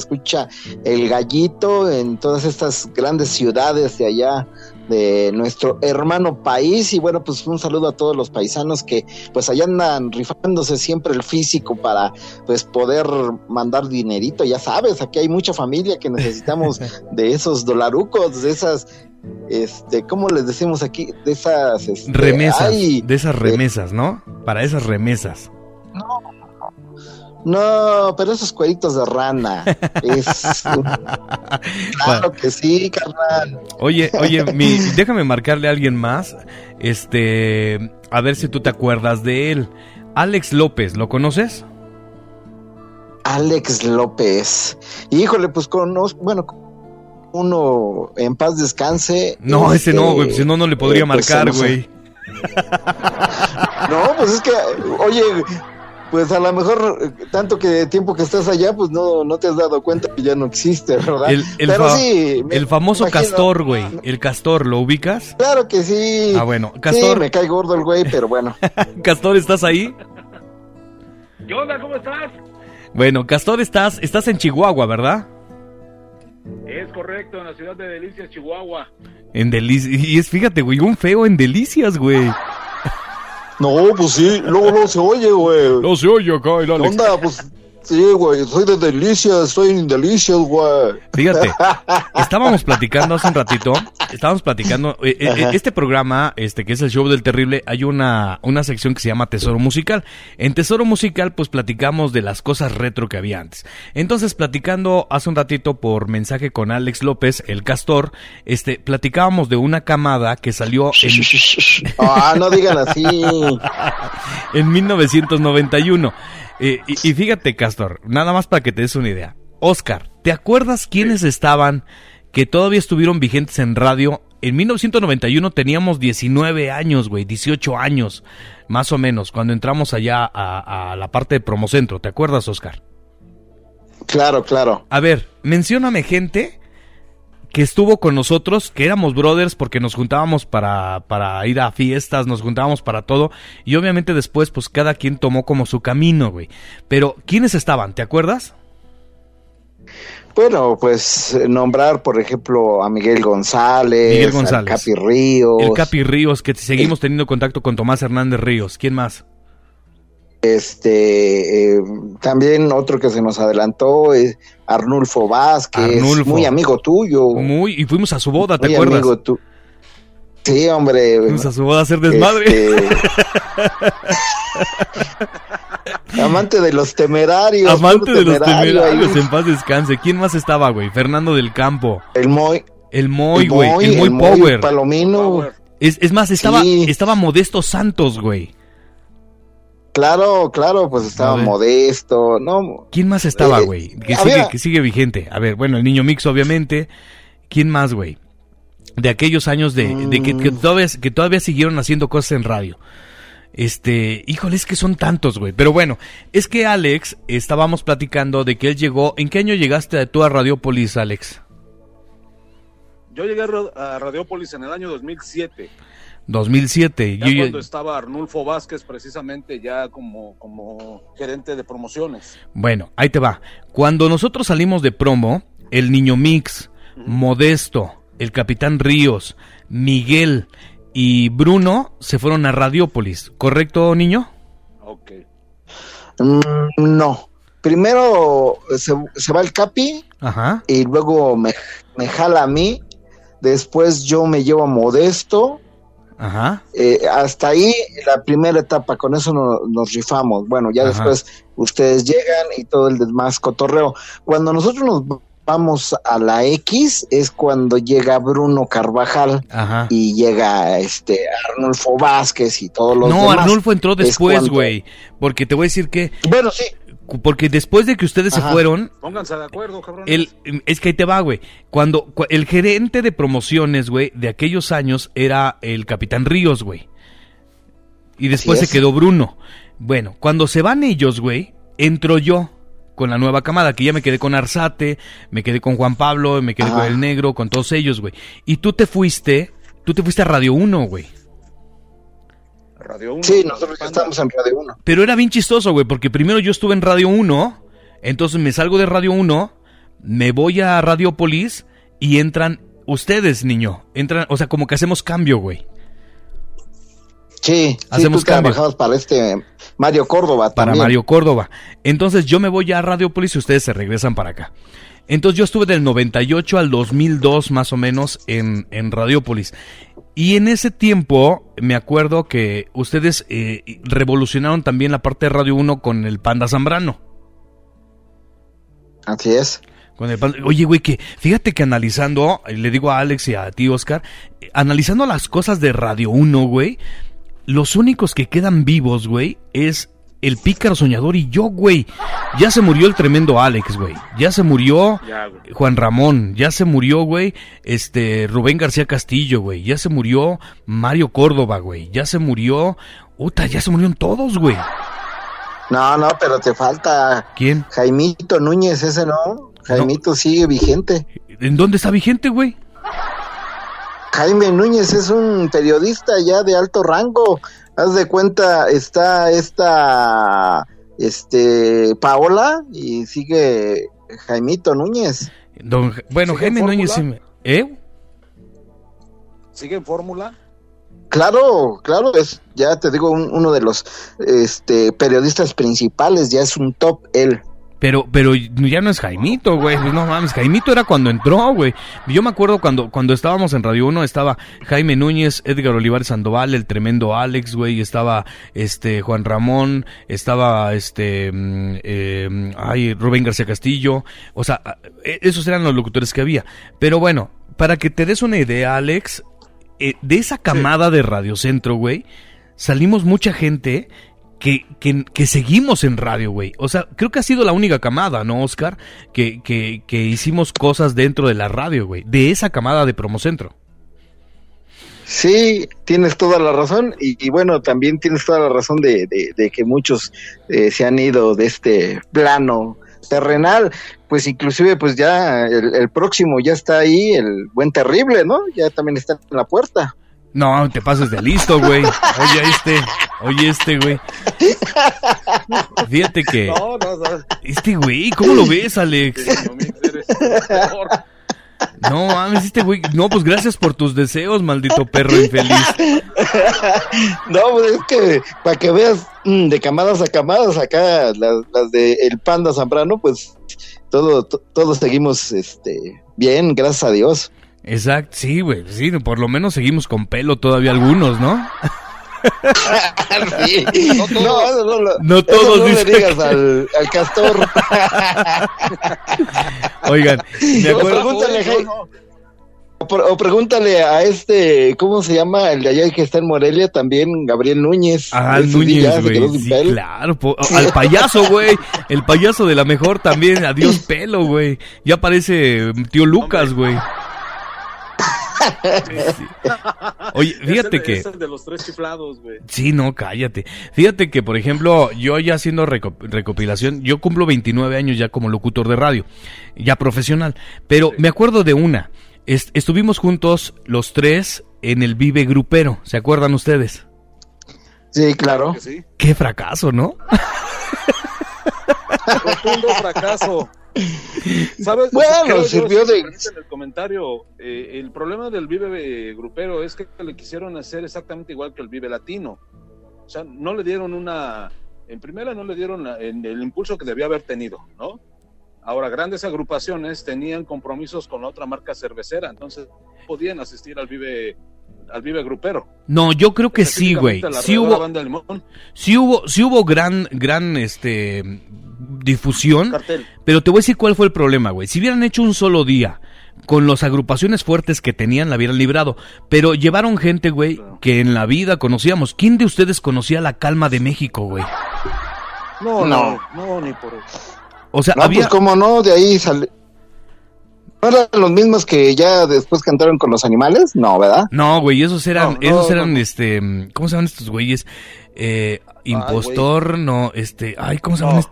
escucha el gallito en todas estas grandes ciudades de allá de nuestro hermano país. Y bueno pues un saludo a todos los paisanos que pues allá andan rifándose siempre el físico para pues poder mandar dinerito. Ya sabes aquí hay mucha familia que necesitamos de esos dolarucos de esas este cómo les decimos aquí de esas este, remesas de esas remesas no para esas remesas. No no, pero esos cueritos de rana. Es... claro que sí, carnal. Oye, oye, déjame marcarle a alguien más. Este, a ver si tú te acuerdas de él. Alex López, ¿lo conoces? Alex López. Híjole, pues conozco, bueno, uno en paz descanse. No, ese no, güey, si no, no le podría eh, pues, marcar, güey. no, pues es que, oye, pues a lo mejor eh, tanto que tiempo que estás allá, pues no, no te has dado cuenta que ya no existe, ¿verdad? El, Pero sí, el famoso castor, güey. El castor, ¿lo ubicas? Claro que sí. Ah, bueno. Castor. me cae gordo el güey, pero bueno. castor, ¿estás ahí? ¿Qué onda? ¿Cómo estás? Bueno, Castor, estás, estás en Chihuahua, ¿verdad? Es correcto, en la ciudad de Delicias, Chihuahua. En Delicias, y es, fíjate, güey, un feo en Delicias, güey. No, pues sí, luego no se oye, güey. No se oye acá, Alex. onda? Pues sí, güey, soy de Delicias, estoy en Delicias, güey. Fíjate, estábamos platicando hace un ratito, estábamos platicando, eh, eh, este programa, este que es el show del terrible, hay una, una sección que se llama Tesoro Musical. En Tesoro Musical, pues platicamos de las cosas retro que había antes. Entonces, platicando hace un ratito por mensaje con Alex López, el castor, este, platicábamos de una camada que salió en... ah, no digan así. en 1991. Y, fíjate, Castor, nada más para que te des una idea. Oscar, ¿te acuerdas quiénes estaban que todavía estuvieron vigentes en radio? En 1991 teníamos 19 años, güey, 18 años, más o menos, cuando entramos allá a, a la parte de Promocentro. ¿Te acuerdas, Oscar? Claro, claro. A ver, mencióname gente que estuvo con nosotros, que éramos brothers porque nos juntábamos para, para ir a fiestas, nos juntábamos para todo, y obviamente después pues cada quien tomó como su camino, güey. Pero, ¿quiénes estaban? ¿Te acuerdas? Bueno, pues nombrar, por ejemplo, a Miguel González, Miguel González. Capi Ríos. El Capi Ríos, que seguimos teniendo contacto con Tomás Hernández Ríos. ¿Quién más? Este, eh, también otro que se nos adelantó es Arnulfo Vázquez, muy amigo tuyo. Muy, y fuimos a su boda, ¿te acuerdas? Amigo tú. Sí, hombre. Fuimos a su boda a hacer desmadre. Este, amante de los temerarios. Amante de los temerarios, en paz descanse. ¿Quién más estaba, güey? Fernando del Campo. El Moy. El Moy, güey. El Moy, Power. Palomino. Es, es más, estaba, estaba Modesto Santos, güey. Claro, claro, pues estaba modesto, ¿no? ¿Quién más estaba, eh, güey? que, sigue, que sigue vigente. A ver, bueno, el niño mix, obviamente. ¿Quién más, güey? De aquellos años de, que, mm. todavía, que todavía siguieron haciendo cosas en radio. Este, híjole, es que son tantos, güey. Pero bueno, es que Alex, estábamos platicando de que él llegó. ¿En qué año llegaste tú a Radiopolis, Alex? Yo llegué a Radiopolis en el año 2007. 2007. Ya cuando estaba Arnulfo Vázquez precisamente ya como, como gerente de promociones. Bueno, ahí te va. Cuando nosotros salimos de promo, el Niño Mix, Modesto, el Capitán Ríos, Miguel y Bruno se fueron a Radiópolis, ¿correcto, niño? Ok. Mm, no. Primero se, se, va el Capi Ajá. y luego me, me jala a mí. Después yo me llevo a Modesto Ajá. Eh, hasta ahí la primera etapa, con eso nos rifamos. Bueno, ya después ustedes llegan y todo el demás cotorreo. Cuando nosotros nos vamos a la X es cuando llega Bruno Carvajal y llega este Arnulfo Vázquez y todos los no, Arnulfo entró después, güey, porque te voy a decir que Bueno, sí, porque después de que ustedes se fueron. Pónganse de acuerdo, cabrón. es que ahí te va, güey. Cuando el gerente de promociones, güey, de aquellos años era el Capitán Ríos, güey. Y después se quedó Bruno. Bueno, cuando se van ellos, güey, entro yo con la nueva camada, que ya me quedé con Arzate, me quedé con Juan Pablo, me quedé con el Negro, con todos ellos, güey. Y tú te fuiste, tú te fuiste a Radio 1, güey. Radio 1. Sí, nosotros ya estamos en Radio 1. Pero era bien chistoso, güey, porque primero yo estuve en Radio 1, entonces me salgo de Radio 1, me voy a Radiopolis y entran ustedes, niño. Entran, o sea, como que hacemos cambio, güey. Sí, hacemos sí, tú trabajabas para este Mario Córdoba. Para Mario Córdoba. Entonces yo me voy a Radiopolis y ustedes se regresan para acá. Entonces yo estuve del 98 al 2002 más o menos en, en Radiopolis. Y en ese tiempo me acuerdo que ustedes eh, revolucionaron también la parte de Radio 1 con el Panda Zambrano. Así es. Con el Oye, güey, que fíjate que analizando, le digo a Alex y a ti, Oscar, analizando las cosas de Radio 1, güey, los únicos que quedan vivos, güey, es el pícaro soñador y yo, güey. Ya se murió el tremendo Alex, güey. Ya se murió Juan Ramón. Ya se murió, güey, este Rubén García Castillo, güey. Ya se murió Mario Córdoba, güey. Ya se murió... Uta, ya se murieron todos, güey. No, no, pero te falta... ¿Quién? Jaimito Núñez, ese no. Jaimito sigue vigente. ¿En dónde está vigente, güey? Jaime Núñez es un periodista ya de alto rango. Haz de cuenta, está esta este Paola y sigue Jaimito Núñez. bueno, Jaime Núñez, ¿eh? ¿Sigue en fórmula? Claro, claro, es ya te digo uno de los este periodistas principales, ya es un top él. Pero, pero ya no es Jaimito, güey. Pues no mames, Jaimito era cuando entró, güey. Yo me acuerdo cuando, cuando estábamos en Radio 1, estaba Jaime Núñez, Edgar Olivares Sandoval, el tremendo Alex, güey. Estaba este Juan Ramón, estaba este mm, eh, ay, Rubén García Castillo. O sea, e, esos eran los locutores que había. Pero bueno, para que te des una idea, Alex, eh, de esa camada de Radio Centro, güey, salimos mucha gente que, que, seguimos en radio, güey. O sea, creo que ha sido la única camada, ¿no, Oscar? Que, que, hicimos cosas dentro de la radio, güey. De esa camada de Promocentro. Sí, tienes toda la razón y, bueno, también tienes toda la razón de, de, que muchos eh, se han ido de este plano terrenal, pues inclusive pues ya el, el, próximo ya está ahí, el buen terrible, ¿no? Ya también está en la puerta. No, te pases de listo, güey. Oye, este, oye, este, güey. Fíjate que. No, no, no. Este, güey, ¿cómo lo ves, Alex? No mames, este güey. No, pues gracias por tus deseos, maldito perro infeliz. No, pues es que para que veas mm, de camadas a camadas, acá las, de el Panda Zambrano, pues todo, todos seguimos este, bien, gracias a Dios. Exacto, sí, güey, sí, por lo menos seguimos con pelo todavía algunos, ¿no? sí. No todos, no, no, no, todos no le digas al, al, castor. Oigan, me acuerdo. Pregúntale, o, pregúntale a este, ¿cómo se llama? El de allá que está en Morelia, también Gabriel Núñez. Ah, Núñez, güey. Sí, claro, al payaso, güey. El payaso de la mejor también, adiós pelo, güey. Ya parece tío Lucas, güey. Oye, fíjate que. de los tres chiflados, güey. Sí, no, cállate. Fíjate que, por ejemplo, yo ya haciendo recopilación, yo cumplo 29 años ya como locutor de radio, ya profesional. Pero me acuerdo de una. estuvimos juntos los tres en el Vive Grupero, ¿se acuerdan ustedes? Sí, claro. Qué fracaso, ¿no? Rotundo fracaso. ¿Sabes? Bueno, sirvió de... En el comentario, eh, el problema del Vive grupero es que le quisieron hacer exactamente igual que el Vive latino. O sea, no le dieron una... En primera no le dieron el impulso que debía haber tenido, ¿no? Ahora, grandes agrupaciones tenían compromisos con la otra marca cervecera, entonces podían asistir al Vive al Vive Grupero. No, yo creo que sí, güey. Sí hubo, sí hubo, sí hubo gran, gran, este, difusión. Pero te voy a decir cuál fue el problema, güey. Si hubieran hecho un solo día con las agrupaciones fuertes que tenían, la hubieran librado. Pero llevaron gente, güey, que en la vida conocíamos. ¿Quién de ustedes conocía la calma de México, güey? No, no, no, ni por O sea, no, había... pues cómo no, de ahí sale... ¿No eran los mismos que ya después cantaron con los animales? No, ¿verdad? No, güey, esos eran, esos eran, este, ¿cómo se llaman estos güeyes? Eh, impostor, no, este, ay, ¿cómo se llaman?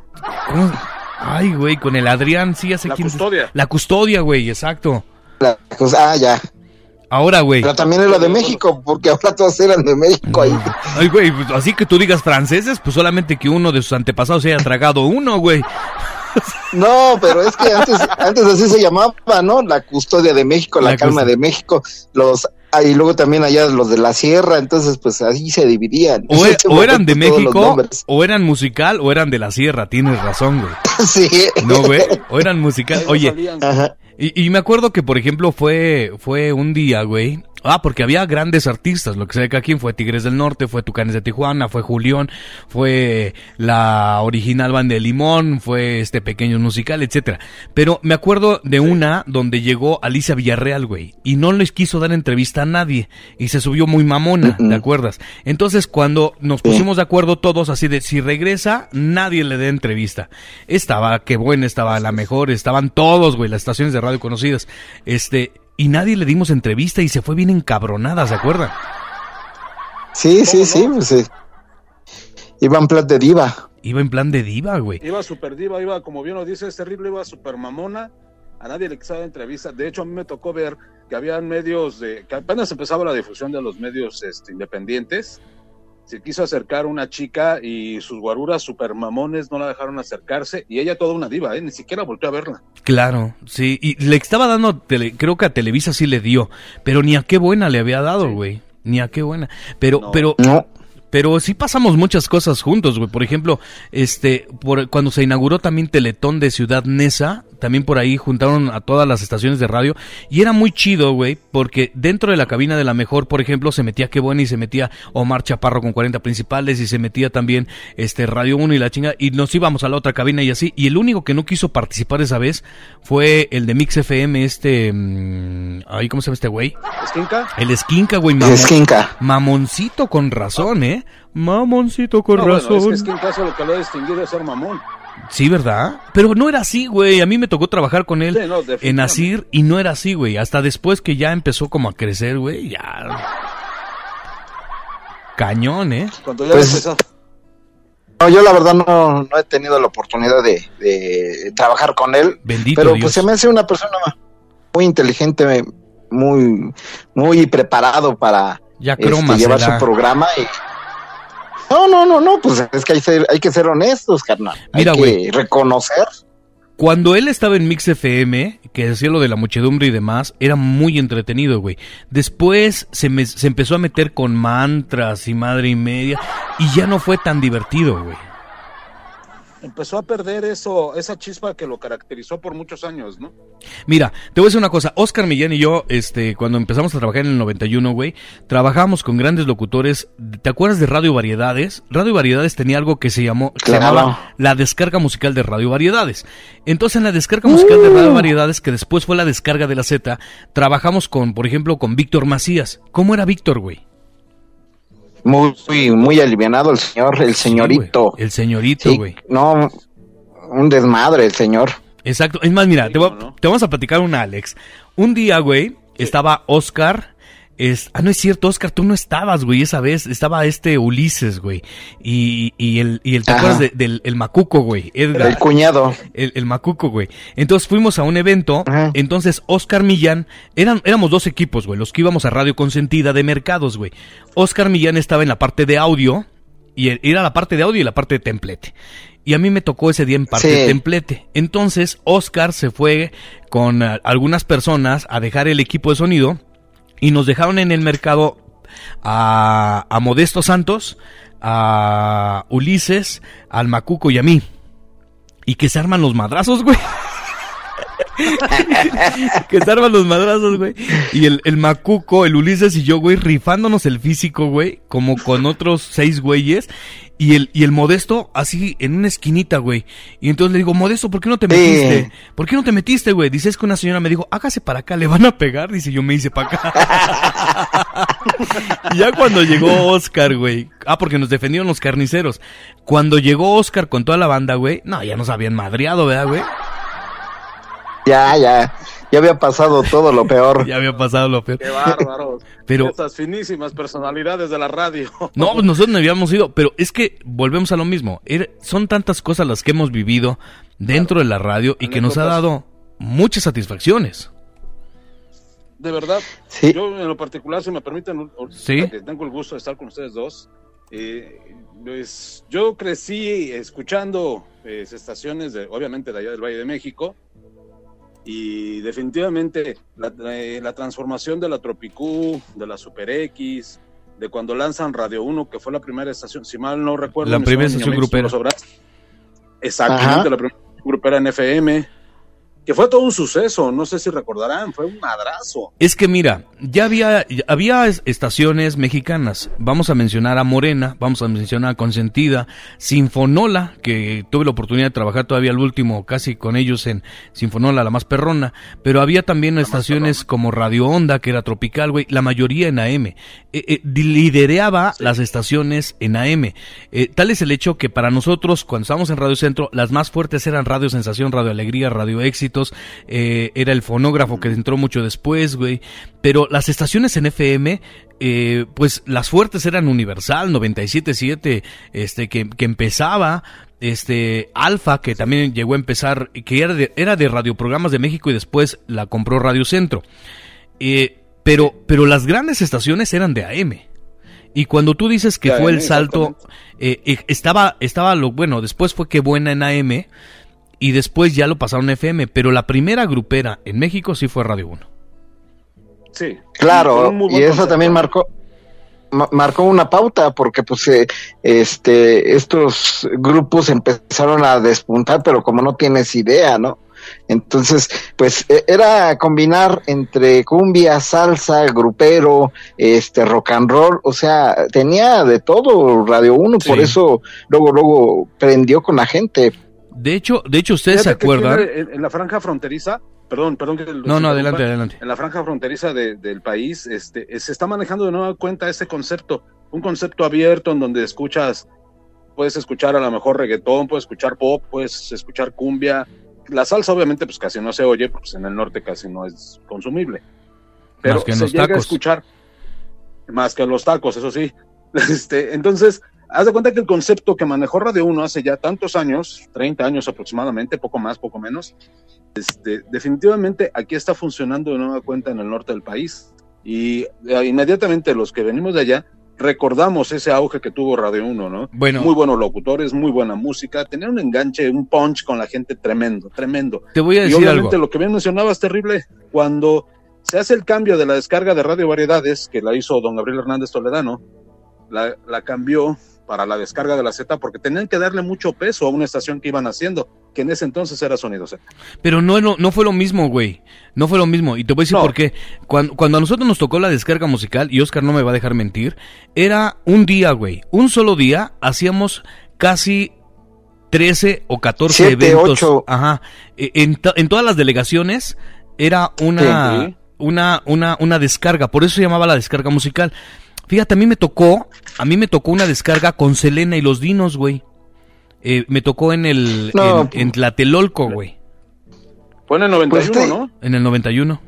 ¿Cómo? Ay, güey, con el Adrián, sí, hace La custodia. La custodia, güey, exacto. La, ah, ya. Ahora, güey. Pero también era de México, porque ahora todos eran de México ahí. Ay, güey, pues, así que tú digas franceses, pues solamente que uno de sus antepasados se haya tragado uno, güey. No, pero es que antes, antes así se llamaba, ¿no? La custodia de México, la, calma de México, los ah, y luego también allá los de la sierra, entonces pues así se dividían. O, e, eran de México, o eran musical, o eran de la sierra, tienes razón, güey. sí. No, güey, o eran musical. Oye, y, y, me acuerdo que, por ejemplo, fue, fue un día, güey, Ah, porque había grandes artistas, lo que sé que aquí fue Tigres del Norte, fue Tucanes de Tijuana, fue Julián, fue la original banda de Limón, fue este pequeño musical, etcétera. Pero me acuerdo de una donde llegó Alicia Villarreal, güey, y no les quiso dar entrevista a nadie, y se subió muy mamona, ¿te acuerdas? Entonces cuando nos pusimos de acuerdo todos así de si regresa, nadie le dé entrevista. Estaba, qué buena, estaba la mejor, estaban todos, güey, las estaciones de radio conocidas. Este, y nadie le dimos entrevista y se fue bien encabronada, ¿se acuerdan? Sí, sí, sí, pues, sí. Iba en plan de diva. Iba en plan de diva, güey. Iba super diva, iba, como bien lo dice, es terrible, iba super mamona. A nadie le quiso dar entrevista. De hecho, a mí me tocó ver que habían medios de. que apenas empezaba la difusión de los medios este, independientes se quiso acercar una chica y sus guaruras super mamones no la dejaron acercarse y ella toda una diva, ¿eh? ni siquiera volvió a verla. Claro, sí, y le estaba dando, creo que a Televisa sí le dio, pero ni a qué buena le había dado, güey, ni a qué buena. Pero, pero, no. Pero sí pasamos muchas cosas juntos, güey. Por ejemplo, este, por, cuando se inauguró también Teletón de Ciudad Nesa, también por ahí juntaron a todas las estaciones de radio. Y era muy chido, güey, porque dentro de la cabina de la mejor, por ejemplo, se metía Qué Buena y se metía Omar Chaparro con 40 principales y se metía también este Radio 1 y la chinga. Y nos íbamos a la otra cabina y así. Y el único que no quiso participar esa vez fue el de Mix FM, este. Mmm, ahí, ¿cómo se llama este güey? ¿Esquinca? El Esquinca, güey. Mamon, Esquinca. Mamoncito con razón, ¿eh? Mamoncito con razón. Bueno, es que Esquinca lo que lo ha distinguido es ser mamón. Sí, ¿verdad? Pero no era así, güey. A mí me tocó trabajar con él en Asir y no era así, güey. Hasta después que ya empezó como a crecer, güey, ya. Cañón, ¿eh? Cuando ya pues, empezó. No, yo la verdad no, no he tenido la oportunidad de, de trabajar con él. Bendito pero pues, Dios. pues se me hace una persona muy inteligente, muy, muy preparado para ya este, llevar su programa y no, no, no, no, pues es que hay, hay que ser honestos, carnal. Mira, hay que reconocer. Cuando él estaba en Mix FM, que decía lo de la muchedumbre y demás, era muy entretenido, güey. Después se, me, se empezó a meter con mantras y madre y media, y ya no fue tan divertido, güey empezó a perder eso, esa chispa que lo caracterizó por muchos años, ¿no? Mira, te voy a decir una cosa, Oscar Millán y yo, este, cuando empezamos a trabajar en el 91, güey, trabajábamos con grandes locutores, ¿te acuerdas de Radio Variedades? Radio Variedades tenía algo que se llamó, se llamaba la descarga musical de Radio Variedades. Entonces en la descarga musical de Radio uh. Variedades, que después fue la descarga de la Z, trabajamos con, por ejemplo, con Víctor Macías. ¿Cómo era Víctor, güey? Muy, muy alivianado el señor, el señorito. el señorito, güey. no, un desmadre el señor. Exacto. Es más, mira, te, vamos a platicar una, Alex. Un día, güey, estaba Oscar es, ah, no es cierto, Oscar, tú no estabas, güey, esa vez. Estaba este Ulises, güey. Y, y el, y el, ¿te acuerdas del el Macuco, güey? Edgar. El cuñado. El, el Macuco, güey. Entonces fuimos a un evento. Entonces Oscar Millán, eran, éramos dos equipos, güey, los que íbamos a Radio Consentida de Mercados, güey. Oscar Millán estaba en la parte de audio. Y era la parte de audio y la parte de templete. Y a mí me tocó ese día en parte de templete. Entonces Oscar se fue con uh, algunas personas a dejar el equipo de sonido y nos dejaron en el mercado a, a Modesto Santos, a Ulises, al Macuco y a mí. Y que se arman los madrazos, güey. que se arman los madrazos, güey. Y el, el, Macuco, el Ulises y yo, güey, rifándonos el físico, güey, como con otros seis güeyes. Y el, y el Modesto así en una esquinita, güey. Y entonces le digo, Modesto, ¿por qué no te metiste? ¿Por qué no te metiste, güey? Dice, es que una señora me dijo, hágase para acá, le van a pegar. Dice, yo me hice para acá. y ya cuando llegó Oscar, güey. Ah, porque nos defendieron los carniceros. Cuando llegó Oscar con toda la banda, güey. No, ya nos habían madreado, ¿verdad, güey? Ya, ya ya había pasado todo lo peor. ya había pasado lo peor. Qué bárbaros. Pero estas finísimas personalidades de la radio. no, pues nosotros no habíamos ido, pero es que volvemos a lo mismo. son tantas cosas las que hemos vivido dentro de la radio y que nos ha dado muchas satisfacciones. De verdad, sí. yo en lo particular, si me permiten, ¿Sí? que tengo el gusto de estar con ustedes dos, eh, pues yo crecí escuchando pues, estaciones, de, obviamente de allá del Valle de México, y definitivamente la, eh, la, transformación de la Tropicú, de la Super X, de cuando lanzan Radio 1, que fue la primera estación, si mal no recuerdo. La primera estación grupera. Exactamente, la primera grupera en FM que fue todo un suceso, no sé si recordarán, fue un madrazo. Es que mira, ya había, había estaciones mexicanas, vamos a mencionar a Morena, vamos a mencionar a Consentida, Sinfonola, que tuve la oportunidad de trabajar todavía al último, casi con ellos en Sinfonola, la más perrona, pero había también estaciones como Radio Onda, que era tropical, güey, la mayoría en AM. Eh, eh, lidereaba las estaciones en AM. Eh, tal es el hecho que para nosotros, cuando estábamos en Radio Centro, las más fuertes eran Radio Sensación, Radio Alegría, Radio Éxito, eh, era el fonógrafo que entró mucho después, güey. Pero las estaciones en FM, eh, pues las fuertes eran Universal, 97.7, este, que, que empezaba, este Alfa que también llegó a empezar que era de, era de radioprogramas de México y después la compró Radio Centro. Eh, pero pero las grandes estaciones eran de AM y cuando tú dices que fue el salto estaba estaba lo bueno después fue que buena en AM y después ya lo pasaron a FM, pero la primera grupera en México sí fue Radio 1. Sí. Claro, y eso también marcó marcó una pauta porque pues eh, este estos grupos empezaron a despuntar, pero como no tienes idea, ¿no? Entonces, pues e, era combinar entre cumbia, salsa, grupero, este rock and roll, o sea, tenía de todo Radio 1, por eso luego luego prendió con la gente. De hecho, de hecho ustedes se acuerdan. En, la franja fronteriza, perdón, perdón que No, no, adelante, adelante. En la franja fronteriza del país, este, se está manejando de nueva cuenta ese concepto, un concepto abierto en donde escuchas, puedes escuchar a lo mejor reggaetón, puedes escuchar pop, puedes escuchar cumbia. La salsa, obviamente, pues casi no se oye, pues en el norte casi no es consumible. Pero se llega a escuchar más que los tacos, eso sí. Este, entonces, Haz de cuenta que el concepto que manejó Radio 1 hace ya tantos años, 30 años aproximadamente, poco más, poco menos, este, definitivamente aquí está funcionando de nueva cuenta en el norte del país. Y eh, inmediatamente los que venimos de allá recordamos ese auge que tuvo Radio 1, ¿no? Bueno. Muy buenos locutores, muy buena música, tener un enganche, un punch con la gente tremendo, tremendo. Te voy a decir y obviamente lo que bien mencionabas terrible, cuando se hace el cambio de la descarga de Radio Variedades, que la hizo don Gabriel Hernández Toledano, la, la cambió para la descarga de la Z porque tenían que darle mucho peso a una estación que iban haciendo, que en ese entonces era Sonido Z. Pero no, no, no fue lo mismo, güey. No fue lo mismo. Y te voy a decir por qué. Cuando, cuando, a nosotros nos tocó la descarga musical, y Oscar no me va a dejar mentir, era un día, güey. Un solo día hacíamos casi 13 o 14 eventos. Ajá. E, en, en, todas las delegaciones era una, una, una, una descarga. Por eso se llamaba la descarga musical. Fíjate, a mí me tocó, a mí me tocó una descarga con Selena y los Dinos, güey. Eh, me tocó en el, en, en, Tlatelolco, güey. Fue en el 91, pues ¿no? En el 91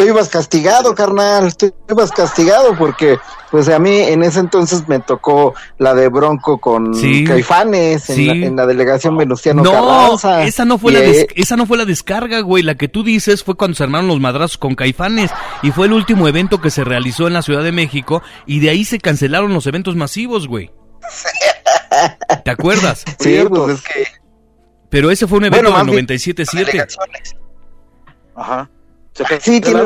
tú ibas castigado, carnal, tú ibas castigado porque pues a mí en ese entonces me tocó la de Bronco con Caifanes en, la, delegación Venustiano no, Esa no fue la esa no fue la descarga, güey, la que tú dices fue cuando se armaron los madrazos con Caifanes y fue el último evento que se realizó en la Ciudad de México y de ahí se cancelaron los eventos masivos, güey. ¿Te acuerdas? Sí, pues es que Pero ese fue un evento bueno, de 97.7. Ajá. Sí, tiene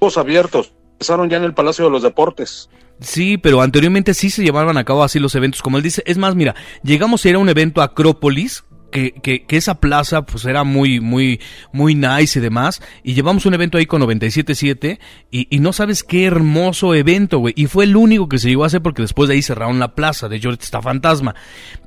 los abiertos. Empezaron ya en el Palacio de los Deportes. Sí, pero anteriormente sí se llevaban a cabo así los eventos, como él dice. Es más, mira, llegamos a ir a un evento Acrópolis, que, que, que, esa plaza pues era muy, muy, muy nice y demás. Y llevamos un evento ahí con 97.7 y, y no sabes qué hermoso evento, güey. Y fue el único que se llegó a hacer porque después de ahí cerraron la plaza. De hecho, está fantasma.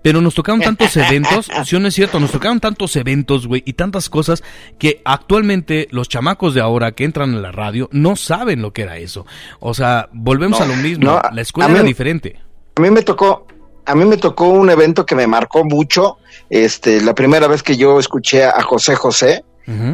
Pero nos tocaron tantos eventos, si no es cierto, nos tocaron tantos eventos, güey, y tantas cosas que actualmente los chamacos de ahora que entran en la radio no saben lo que era eso. O sea, volvemos a lo mismo. la escuela era diferente. A mí me tocó, a mí me tocó un evento que me marcó mucho. Este, la primera vez que yo escuché a José José,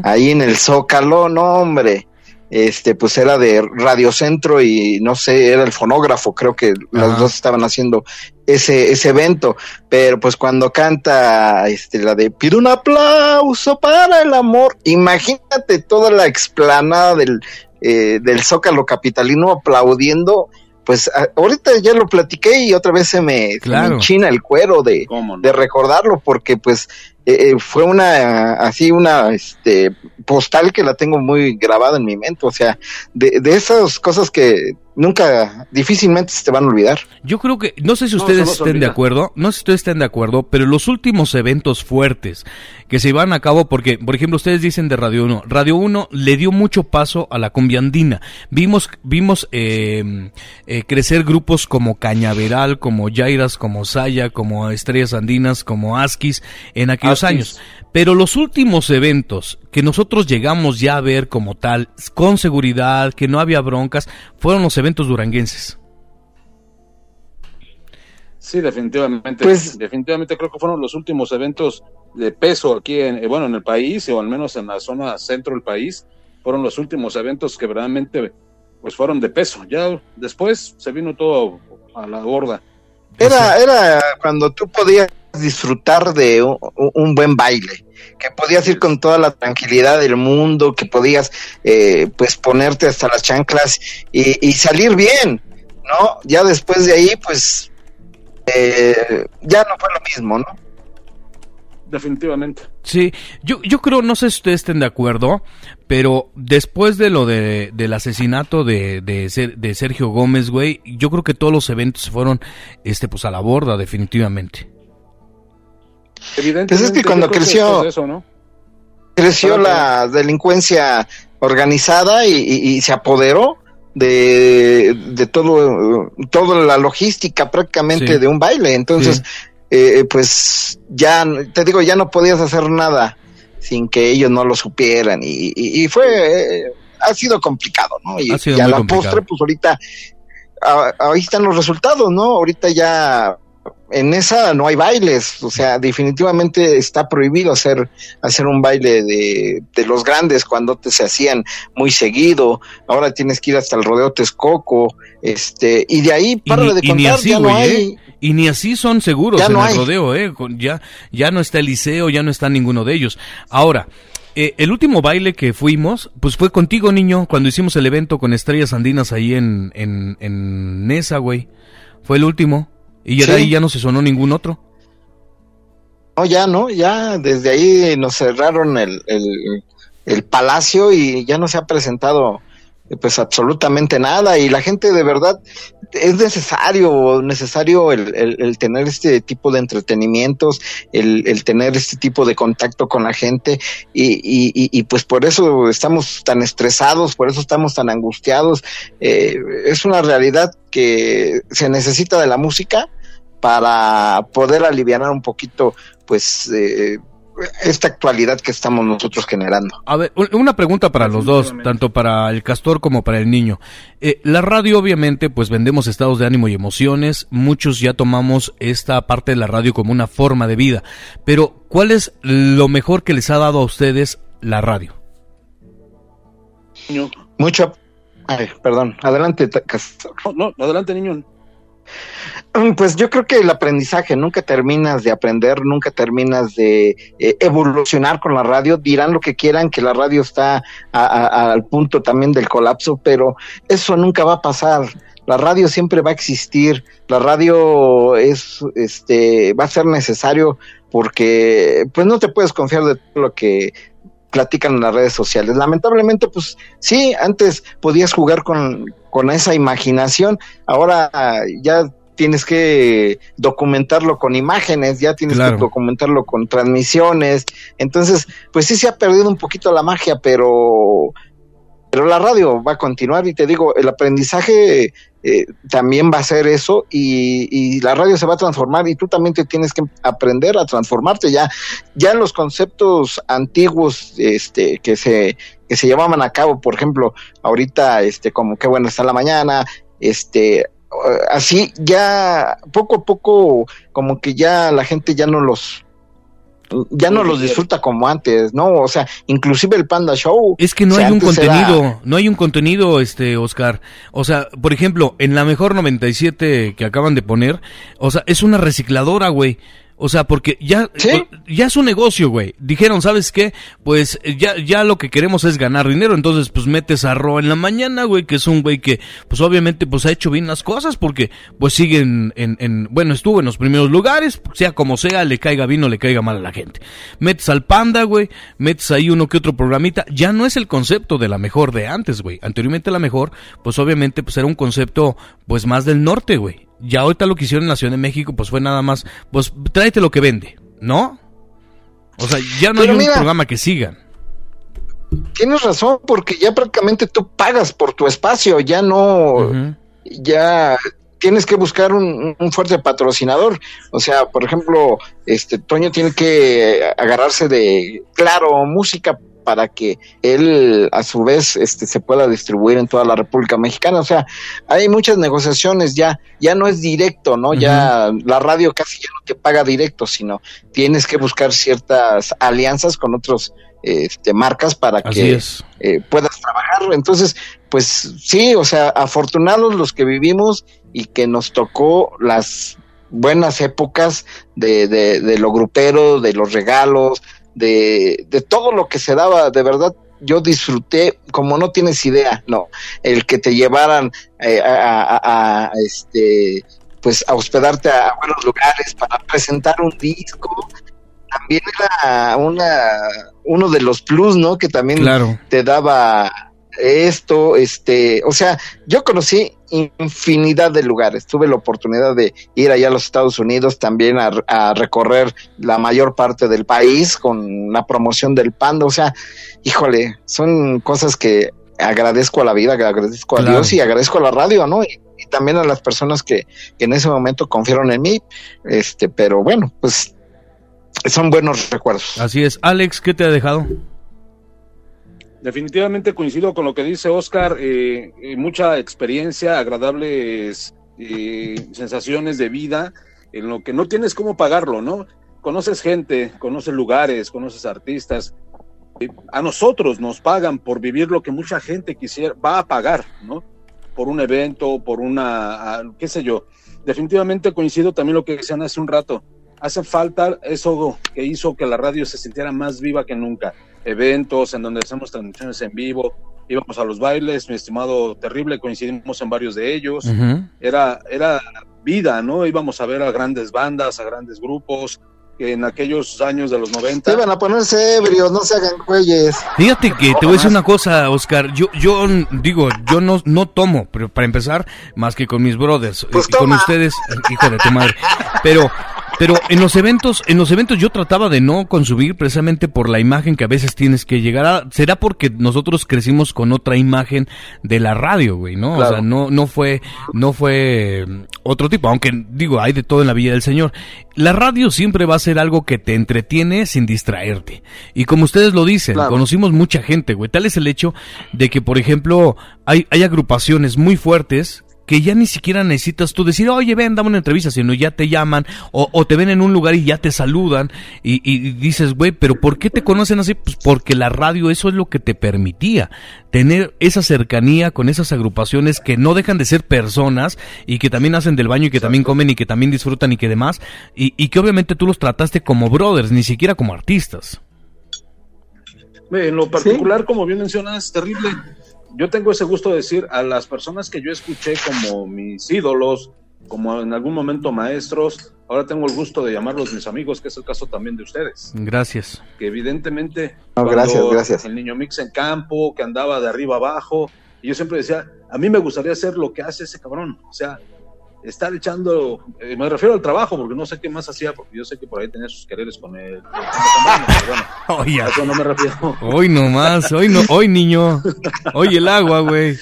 ahí en el Zócalo, no hombre, este, pues era de Radio Centro y no sé, era el fonógrafo, creo que los dos estaban haciendo ese, ese evento, pero pues cuando canta este, la de pido un aplauso para el amor, imagínate toda la explanada del, eh, del Zócalo capitalino aplaudiendo pues ahorita ya lo platiqué y otra vez se me, enchina el cuero de, de recordarlo porque pues eh, eh, fue una así una este postal que la tengo muy grabada en mi mente, o sea, de, de esas cosas que nunca, difícilmente se te van a olvidar. Yo creo que, no sé si ustedes estén de acuerdo, no sé si ustedes estén de acuerdo, pero los últimos eventos fuertes que se iban a cabo, porque, por ejemplo, ustedes dicen de Radio 1, Radio 1 le dio mucho paso a la cumbiandina. Vimos, vimos eh, eh, crecer grupos como Cañaveral, como Jairas, como Saya, como Estrellas Andinas, como Askis en aquellos años. Pero los últimos eventos que nosotros llegamos ya a ver como tal, con seguridad, que no había broncas, fueron los eventos duranguenses. Sí, definitivamente. Pues, definitivamente creo que fueron los últimos eventos de peso aquí, en, eh, bueno, en el país, o al menos en la zona centro del país, fueron los últimos eventos que verdaderamente pues fueron de peso. Ya después se vino todo a la gorda. Era, era cuando tú podías disfrutar de un, buen baile, que podías ir con toda la tranquilidad del mundo, que podías eh, pues ponerte hasta las chanclas y, salir bien, ¿no? Ya después de ahí pues eh, ya no fue lo mismo, ¿no? Definitivamente. Sí, yo, yo creo, no sé si ustedes estén de acuerdo, pero después de lo de, del asesinato de, de, de Sergio Gómez, güey, yo creo que todos los eventos fueron, este, pues a la borda, definitivamente. Evidentemente. Pues es que cuando creció, creció la delincuencia organizada y, se apoderó de, de todo, toda la logística prácticamente de un baile. Entonces, eh, pues ya, te digo, ya no podías hacer nada sin que ellos no lo supieran y, fue, eh, ha sido complicado, ¿no? Y, a la postre, pues ahorita, ahí están los resultados, ¿no? Ahorita ya en esa no hay bailes, o sea, definitivamente está prohibido hacer, hacer un baile de, de los grandes cuando te se hacían muy seguido, ahora tienes que ir hasta el rodeo Texcoco, este, y de ahí para de contar, ya no hay. ¿eh? Y ni así son seguros en el rodeo, ¿eh? Ya, ya no está el liceo, ya no está ninguno de ellos. Ahora, eh, el último baile que fuimos, pues fue contigo, niño, cuando hicimos el evento con Estrellas Andinas ahí en, en, en Nesa, güey. Fue el último. Y de ahí ya no se sonó ningún otro. No, ya no, ya desde ahí nos cerraron el, el, el palacio y ya no se ha presentado pues absolutamente nada y la gente de verdad es necesario, necesario el, el, tener este tipo de entretenimientos, el, el, tener este tipo de contacto con la gente y, y, y, pues por eso estamos tan estresados, por eso estamos tan angustiados. Eh, es una realidad que se necesita de la música para poder aliviar un poquito pues eh, esta actualidad que estamos nosotros generando. A ver, una pregunta para los dos, tanto para el castor como para el niño. Eh, la radio, obviamente, pues vendemos estados de ánimo y emociones. Muchos ya tomamos esta parte de la radio como una forma de vida. Pero, ¿cuál es lo mejor que les ha dado a ustedes la radio? Mucho. Ay, perdón. Adelante, castor. no, adelante, niño. Mm, pues yo creo que el aprendizaje, nunca terminas de aprender, nunca terminas de eh, evolucionar con la radio, dirán lo que quieran, que la radio está al punto también del colapso, pero eso nunca va a pasar. La radio siempre va a existir, la radio es, este, va a ser necesario porque, pues no te puedes confiar de todo lo que platican en las redes sociales. Lamentablemente, pues sí, antes podías jugar con, con esa imaginación, ahora ya tienes que documentarlo con imágenes, ya tienes que documentarlo con transmisiones. Entonces, pues sí se ha perdido un poquito la magia, pero pero la radio va a continuar y te digo, el aprendizaje eh, también va a ser eso y, y, la radio se va a transformar y tú también te tienes que aprender a transformarte. Ya ya los conceptos antiguos este que se que se llevaban a cabo por ejemplo ahorita este como qué bueno está la mañana este así ya poco a poco como que ya la gente ya no los ya no los disfruta como antes, ¿no? O sea, inclusive el Panda Show. Es que no hay un contenido, no hay un contenido, este, Oscar. O sea, por ejemplo, en la mejor 97 que acaban de poner, o sea, es una recicladora, güey. O sea, porque ya, ya es un negocio, güey. Dijeron, ¿sabes qué? Pues eh, ya, ya lo que queremos es ganar dinero. Entonces, pues metes a Ro en la mañana, güey, que es un güey que, pues obviamente, pues ha hecho bien las cosas porque, pues siguen en, en, bueno, estuvo en los primeros lugares, sea como sea, le caiga bien o le caiga mal a la gente. Metes al Panda, güey, metes ahí uno que otro programita. Ya no es el concepto de la mejor de antes, güey. Anteriormente la mejor, pues obviamente, pues era un concepto, pues más del norte, güey ya ahorita lo que hicieron en la Ciudad de México, pues fue nada más, pues tráete lo que vende, ¿no? O sea, ya no hay un programa que sigan. Tienes razón, porque ya prácticamente tú pagas por tu espacio, ya no, ya tienes que buscar un, un, fuerte patrocinador. O sea, por ejemplo, este Toño tiene que agarrarse de, claro, música para que él a su vez este, se pueda distribuir en toda la República Mexicana. O sea, hay muchas negociaciones ya, ya no es directo, ¿no? Ya la radio casi ya no te paga directo, sino tienes que buscar ciertas alianzas con otros este, marcas para que eh, puedas trabajar. Entonces, pues sí, o sea, afortunados los que vivimos y que nos tocó las buenas épocas de, de, de lo grupero, de los regalos, de, de todo lo que se daba, de verdad, yo disfruté como no tienes idea, no, el que te llevaran eh, a, este, pues a hospedarte a buenos lugares para presentar un disco, también era una, uno de los plus, ¿no? Que también te daba esto, este, o sea, yo conocí infinidad de lugares. Tuve la oportunidad de ir allá a los Estados Unidos también a, recorrer la mayor parte del país con la promoción del Panda. O sea, híjole, son cosas que agradezco a la vida, que agradezco a Dios y agradezco a la radio, ¿no? Y, también a las personas que, que, en ese momento confiaron en mí. Este, pero bueno, pues son buenos recuerdos. Así es. Alex, ¿qué te ha dejado? Definitivamente coincido con lo que dice Oscar, eh, eh, mucha experiencia, agradables eh, sensaciones de vida, en lo que no tienes cómo pagarlo, ¿no? Conoces gente, conoces lugares, conoces artistas. a nosotros nos pagan por vivir lo que mucha gente quisiera, va a pagar, ¿no? Por un evento, por una, qué sé yo. Definitivamente coincido también lo que decían hace un rato. Hace falta eso que hizo que la radio se sintiera más viva que nunca eventos en donde hacemos transmisiones en vivo, íbamos a los bailes, mi estimado terrible, coincidimos en varios de ellos, era, era vida, ¿no? Íbamos a ver a grandes bandas, a grandes grupos, que en aquellos años de los 90. Iban a ponerse ebrios, no se hagan cuelles. Fíjate que te voy a decir una cosa, Oscar. Yo, yo digo, yo no, no tomo, pero para empezar, más que con mis brothers, pues y con ustedes, hijo de tu madre. Pero pero en los eventos, en los eventos yo trataba de no consumir precisamente por la imagen que a veces tienes que llegar a. Será porque nosotros crecimos con otra imagen de la radio, güey, ¿no? O sea, no, no fue, no fue mm, otro tipo, aunque digo, hay de todo en la vida del Señor. La radio siempre va a ser algo que te entretiene sin distraerte. Y como ustedes lo dicen, conocimos mucha gente, güey. Tal es el hecho de que, por ejemplo, hay, hay agrupaciones muy fuertes que ya ni siquiera necesitas tú decir, oye, ven, dame una entrevista, sino ya te llaman o, te ven en un lugar y ya te saludan y, dices, güey, pero ¿por qué te conocen así? Pues porque la radio eso es lo que te permitía, tener esa cercanía con esas agrupaciones que no dejan de ser personas y que también hacen del baño y que también comen y que también disfrutan y que demás, y, y que obviamente tú los trataste como brothers, ni siquiera como artistas. En lo particular, como bien mencionas, es terrible yo tengo ese gusto de decir a las personas que yo escuché como mis ídolos, como en algún momento maestros, ahora tengo el gusto de llamarlos mis amigos, que es el caso también de ustedes. Gracias. Que evidentemente, gracias, gracias. El niño mix en campo, que andaba de arriba abajo, y yo siempre decía, a mí me gustaría hacer lo que hace ese cabrón, o sea, estar echando, eh, me refiero al trabajo, porque no sé qué más hacía, porque yo sé que por ahí tenía sus quereres con él. Oye, eso no me refiero. Hoy nomás, hoy no, hoy niño, hoy el agua, güey.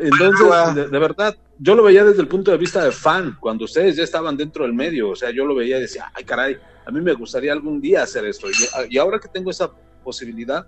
Entonces, de, verdad, yo lo veía desde el punto de vista de fan, cuando ustedes ya estaban dentro del medio, o sea, yo lo veía y decía, ay caray, a mí me gustaría algún día hacer esto. Y, ahora que tengo esa posibilidad,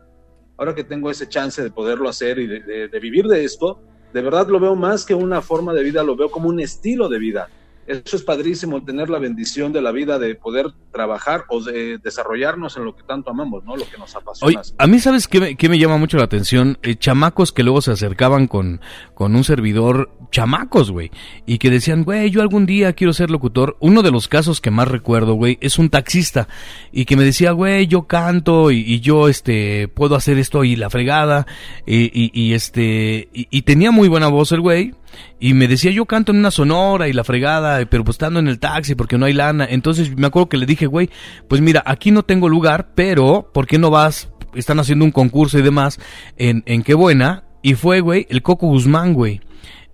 ahora que tengo ese chance de poderlo hacer y de vivir de esto, de verdad lo veo más que una forma de vida, lo veo como un estilo de vida. Eso es padrísimo, tener la bendición de la vida de poder trabajar o de desarrollarnos en lo que tanto amamos, ¿no? Lo que nos apasiona. a mí, ¿sabes qué me, me llama mucho la atención? Eh, chamacos que luego se acercaban con, con un servidor, chamacos, güey, y que decían, güey, yo algún día quiero ser locutor. Uno de los casos que más recuerdo, güey, es un taxista y que me decía, güey, yo canto y, yo, este, puedo hacer esto y la fregada, y, y, este, y tenía muy buena voz el güey, y me decía, yo canto en una sonora y la fregada, pero pues estando en el taxi porque no hay lana. Entonces me acuerdo que le dije, güey, pues mira, aquí no tengo lugar, pero ¿por qué no vas? Están haciendo un concurso y demás en, en Qué Buena. Y fue, güey, el Coco Guzmán, güey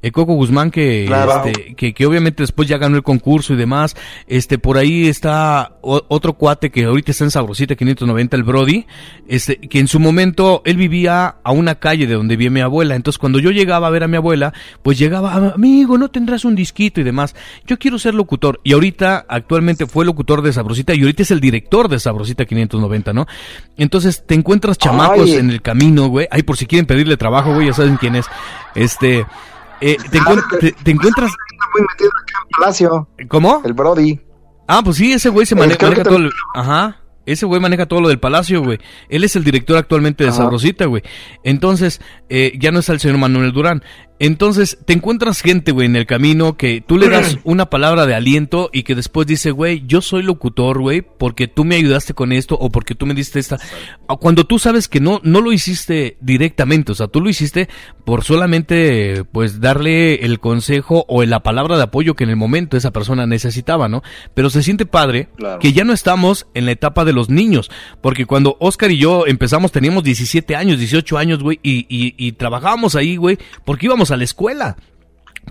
el Coco Guzmán que, este, que, que, obviamente después ya ganó el concurso y demás. Este, por ahí está otro cuate que ahorita está en Sabrosita 590, el Brody, este, que en su momento él vivía a una calle de donde vivía mi abuela. Entonces cuando yo llegaba a ver a mi abuela, pues llegaba, amigo, no tendrás un disquito y demás. Yo quiero ser locutor. Y ahorita, actualmente fue locutor de Sabrosita y ahorita es el director de Sabrosita 590, ¿no? Entonces te encuentras chamacos en el camino, güey. Ay, por si quieren pedirle trabajo, güey, ya saben quién es. Este, eh, te, encuentras... Muy metido en Palacio. ¿Cómo? El Brody. Ah, pues sí, ese güey se maneja, todo el... Ajá. Ese güey maneja todo lo del palacio, güey. Él es el director actualmente de Sabrosita, güey. Entonces, eh, ya no está el señor Manuel Durán. Entonces, te encuentras gente, güey, en el camino que tú le das una palabra de aliento y que después dice, güey, yo soy locutor, güey, porque tú me ayudaste con esto o porque tú me diste esta. Cuando tú sabes que no, no lo hiciste directamente, o sea, tú lo hiciste por solamente, pues, darle el consejo o la palabra de apoyo que en el momento esa persona necesitaba, ¿no? Pero se siente padre que ya no estamos en la etapa de los niños, porque cuando Oscar y yo empezamos teníamos 17 años, 18 años, güey, y, y, y trabajábamos ahí, güey, porque íbamos a la escuela.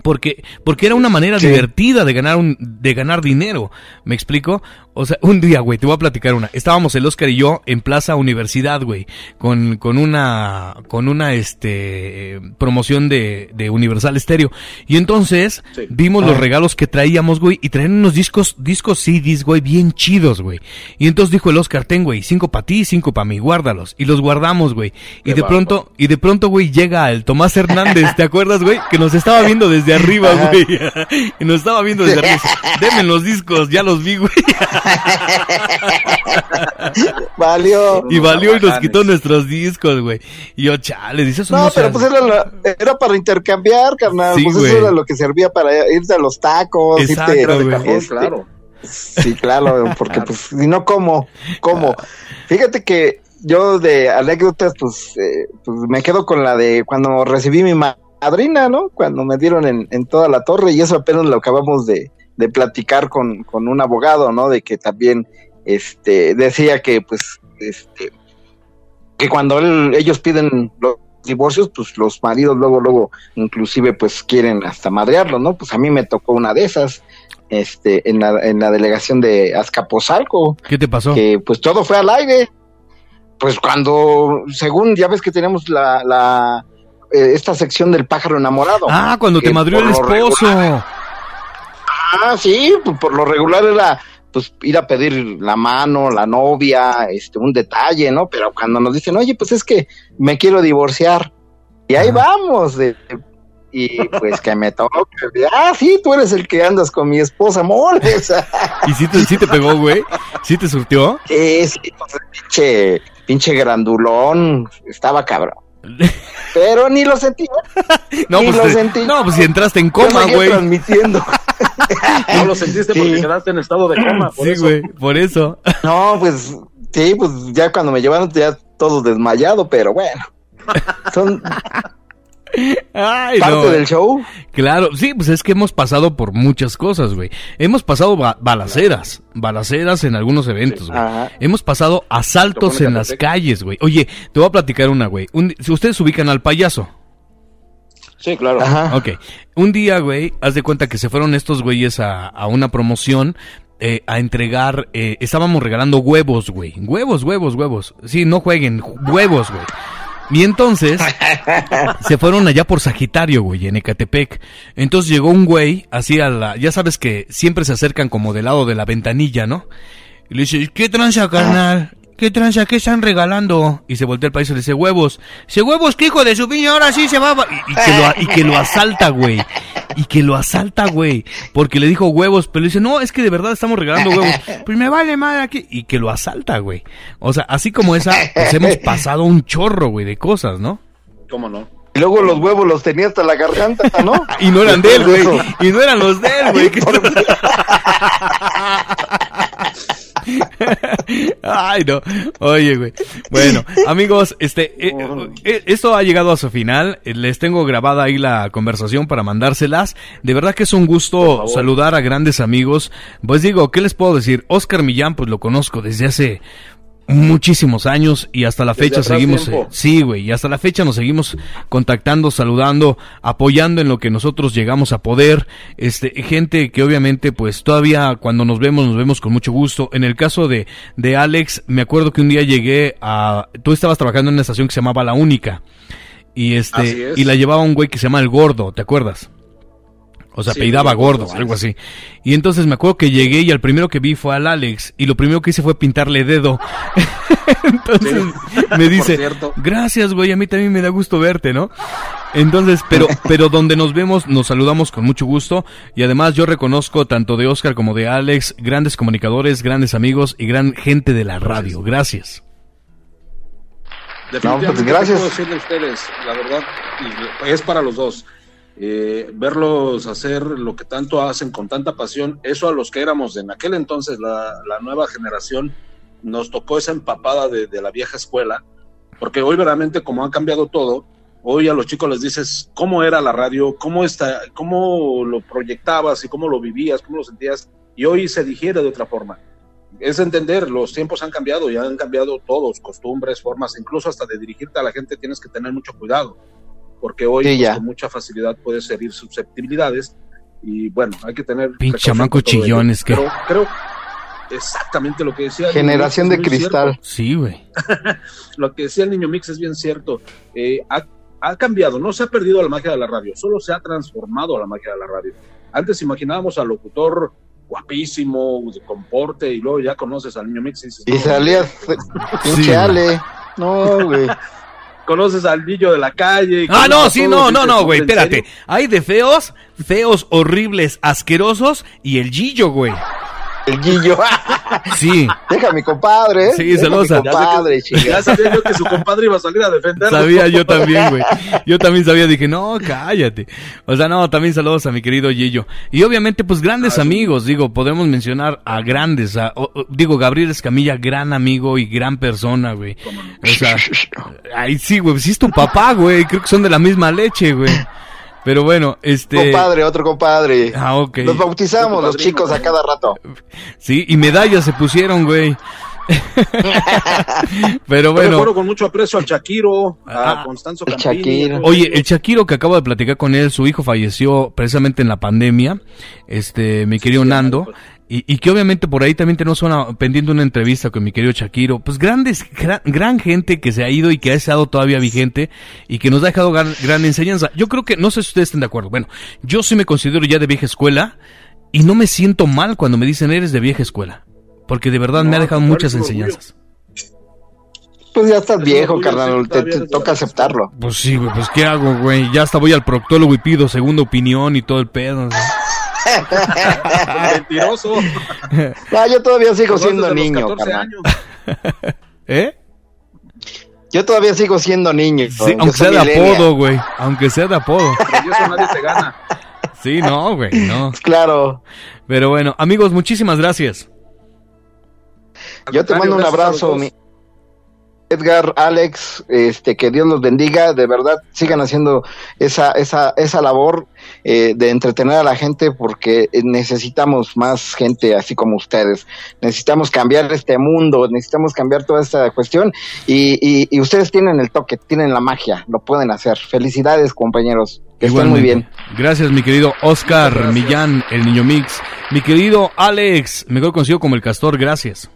Porque, porque era una manera divertida de ganar un, de ganar dinero. ¿Me explico? O sea, un día, güey, te voy a platicar una. Estábamos el Oscar y yo en Plaza Universidad, güey, con, con una, con una, este, promoción de, de Universal Stereo. Y entonces, vimos los ah. regalos que traíamos, güey, y traían unos discos, discos CDs, güey, bien chidos, güey. Y entonces dijo el Oscar, ten, güey, cinco para ti, cinco para mí, guárdalos. Y los guardamos, güey. Y de pronto, y de pronto, güey, llega el Tomás Hernández, ¿te acuerdas, güey? Que nos estaba viendo desde arriba, güey. y nos estaba viendo desde arriba. Deme los discos, ya los vi, güey. valió. Y valió y nos quitó nuestros discos, güey. Y yo, chale, dices No, pero pues era, para intercambiar, carnal. pues eso era lo que servía para irte a los tacos. Exacto, irte, claro. Sí, claro, porque pues, si no, ¿cómo? ¿Cómo? Fíjate que yo de anécdotas, pues, eh, pues me quedo con la de cuando recibí mi madrina, ¿no? Cuando me dieron en, en toda la torre y eso apenas lo acabamos de, de platicar con, con un abogado, ¿no? De que también este decía que pues este que cuando ellos piden los divorcios, pues los maridos luego luego inclusive pues quieren hasta madrearlo, ¿no? Pues a mí me tocó una de esas este en la, en la delegación de Azcapotzalco. ¿Qué te pasó? Que pues todo fue al aire. Pues cuando según ya ves que tenemos la, la eh, esta sección del pájaro enamorado. Ah, cuando te madrió el esposo. Ah, sí, pues por lo regular era pues ir a pedir la mano, la novia, este, un detalle, ¿no? Pero cuando nos dicen, oye, pues es que me quiero divorciar, y ahí vamos, y pues que me toque, ah, sí, tú eres el que andas con mi esposa, moles. ¿Y si te, sí te pegó, güey? ¿Sí te surtió? Sí, sí, pues, pinche, pinche grandulón, estaba cabrón. Pero ni lo sentí. No, pues lo sentí. No, pues si entraste en coma, güey. transmitiendo. no lo sentiste porque quedaste en estado de coma. sí, güey, por eso. No, pues sí, pues ya cuando me llevaron ya todo desmayado, pero bueno. Son Ay, parte del show. Claro, sí, pues es que hemos pasado por muchas cosas, güey. Hemos pasado balaceras, balaceras en algunos eventos, güey. hemos pasado asaltos en las calles, güey. Oye, te voy a platicar una, güey. ¿Ustedes ubican al payaso? Sí, claro. Ajá. Ok. Un día, güey, haz de cuenta que se fueron estos güeyes a, una promoción eh, a entregar, eh, estábamos regalando huevos, güey. Huevos, huevos, huevos. Sí, no jueguen, huevos, güey. Y entonces se fueron allá por Sagitario, güey, en Ecatepec. Entonces llegó un güey, así a la. Ya sabes que siempre se acercan como del lado de la ventanilla, ¿no? Y le dice, ¿qué tranza, carnal? ¿Qué tranza? ¿Qué están regalando? Y se voltea el país y le dice, huevos. Dice, huevos, qué hijo de su piña, ahora sí se va. Y, y que, lo, y que lo asalta, güey. Y que lo asalta, güey. Porque le dijo huevos, pero le dice, no, es que de verdad estamos regalando huevos. Pues me vale madre aquí. Y que lo asalta, güey. O sea, así como esa, pues hemos pasado un chorro, güey, de cosas, ¿no? ¿Cómo no? Y luego los huevos los tenía hasta la garganta, ¿no? y no eran de él, güey. Y no eran los de él, güey. Ay, no. Oye, güey. Bueno, amigos, este, eh, eh, esto ha llegado a su final. Les tengo grabada ahí la conversación para mandárselas. De verdad que es un gusto saludar a grandes amigos. Pues digo, ¿qué les puedo decir? Oscar Millán, pues lo conozco desde hace muchísimos años y hasta la fecha seguimos sí güey y hasta la fecha nos seguimos contactando saludando apoyando en lo que nosotros llegamos a poder este gente que obviamente pues todavía cuando nos vemos nos vemos con mucho gusto. En el caso de de Alex me acuerdo que un día llegué a tú estabas trabajando en una estación que se llamaba La Única y este y la llevaba un güey que se llama El Gordo te acuerdas o sea, sí, gordo, algo así. Y entonces me acuerdo que llegué y al primero que vi fue al Alex. Y lo primero que hice fue pintarle dedo. entonces me dice, gracias, güey, a mí también me da gusto verte, ¿no? Entonces, pero, pero donde nos vemos, nos saludamos con mucho gusto. Y además yo reconozco tanto de Oscar como de Alex, grandes comunicadores, grandes amigos y gran gente de la radio. Gracias. Definitivamente, no, pues gracias. Puedo decirle a ustedes, la verdad, es para los dos eh, verlos hacer lo que tanto hacen con tanta pasión, eso a los que éramos en aquel entonces, la, nueva generación, nos tocó esa empapada de, la vieja escuela, porque hoy verdaderamente como ha cambiado todo, hoy a los chicos les dices cómo era la radio, cómo, está, cómo lo proyectabas y cómo lo vivías, cómo lo sentías, y hoy se digiere de otra forma. Es entender, los tiempos han cambiado y han cambiado todos, costumbres, formas, incluso hasta de dirigirte a la gente tienes que tener mucho cuidado porque hoy pues, con mucha facilidad puedes herir susceptibilidades y bueno, hay que tener... Pinche chamaco chillones que... Pero creo exactamente lo que decía... Generación de cristal. Sí, güey. lo que decía el niño Mix es bien cierto. Eh, ha, ha, cambiado, no se ha perdido la magia de la radio, solo se ha transformado la magia de la radio. Antes imaginábamos al locutor guapísimo, de comporte, y luego ya conoces al niño Mix y dices... Y salías, pinche Ale. No, güey conoces al niño de la calle. Ah, no, sí, no, no, no, güey, espérate. Hay de feos, feos, horribles, asquerosos y el Gillo, güey. El Guillo. Sí. Deja a mi compadre. ¿eh? Sí, celosa. Compadre, ya, ya sabía yo que su compadre iba a salir a defenderlo. Sabía yo también, güey. Yo también sabía, dije, no, cállate. O sea, no, también saludos a mi querido Gillo. Y obviamente, pues grandes ah, amigos, digo, podemos mencionar a grandes, a, digo, Gabriel Escamilla, gran amigo y gran persona, güey. O sea, ay, sí, güey, sí es tu papá, güey. Creo que son de la misma leche, güey. Pero bueno, este. Compadre, otro compadre. Ah, ok. Los bautizamos los chicos a cada rato. Sí, y medallas se pusieron, güey. Pero bueno. Pero con mucho aprecio al Shakiro, a ah, Constanzo Campini. Oye, el Shakiro que acabo de platicar con él, su hijo falleció precisamente en la pandemia. Este, mi querido Nando. Pues. Y, que obviamente por ahí también tenemos una, pendiente una entrevista con mi querido Shakiro. Pues grandes, gran, gente que se ha ido y que ha estado todavía vigente y que nos ha dejado gran, gran, enseñanza. Yo creo que, no sé si ustedes estén de acuerdo. Bueno, yo sí me considero ya de vieja escuela y no me siento mal cuando me dicen eres de vieja escuela. Porque de verdad me ha dejado muchas enseñanzas. Pues ya estás viejo, carnal, te, toca aceptarlo. Pues sí, güey, pues ¿qué hago, güey? Ya hasta voy al proctólogo y pido segunda opinión y todo el pedo. Mentiroso. No, yo todavía sigo siendo niño. ¿Eh? Yo todavía sigo siendo niño. aunque sea de apodo, güey. Aunque sea de apodo. eso nadie se gana. Sí, no, güey, no. Claro. Pero bueno, amigos, muchísimas gracias. Yo te mando un abrazo, mi, Edgar, Alex, este, que Dios los bendiga, de verdad sigan haciendo esa, esa, esa labor eh, de entretener a la gente porque necesitamos más gente así como ustedes, necesitamos cambiar este mundo, necesitamos cambiar toda esta cuestión y, y, ustedes tienen el toque, tienen la magia, lo pueden hacer. Felicidades compañeros, que estén muy bien. Gracias mi querido Oscar Millán, el niño mix, mi querido Alex, mejor conocido como el castor, gracias.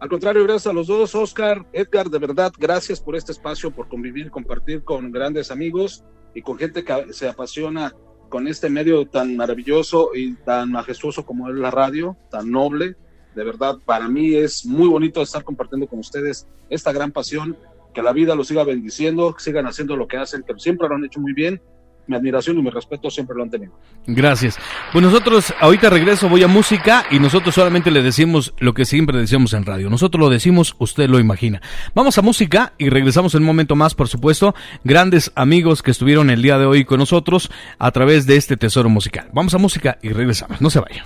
Al contrario, gracias a los dos, Oscar, Edgar, de verdad, gracias por este espacio, por convivir, compartir con grandes amigos y con gente que se apasiona con este medio tan maravilloso y tan majestuoso como es la radio, tan noble. De verdad, para mí es muy bonito estar compartiendo con ustedes esta gran pasión, que la vida los siga bendiciendo, sigan haciendo lo que hacen, que siempre lo han hecho muy bien mi admiración y mi respeto siempre lo han tenido. Gracias. Pues nosotros ahorita regreso, voy a música y nosotros solamente le decimos lo que siempre decimos en radio. Nosotros lo decimos, usted lo imagina. Vamos a música y regresamos en un momento más, por supuesto. Grandes amigos que estuvieron el día de hoy con nosotros a través de este tesoro musical. Vamos a música y regresamos. No se vayan.